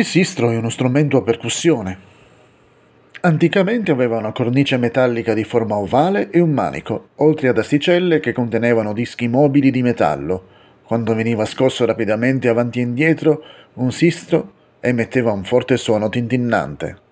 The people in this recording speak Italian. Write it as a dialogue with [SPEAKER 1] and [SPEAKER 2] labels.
[SPEAKER 1] Il sistro è uno strumento a percussione. Anticamente aveva una cornice metallica di forma ovale e un manico, oltre ad asticelle che contenevano dischi mobili di metallo. Quando veniva scosso rapidamente avanti e indietro, un sistro emetteva un forte suono tintinnante.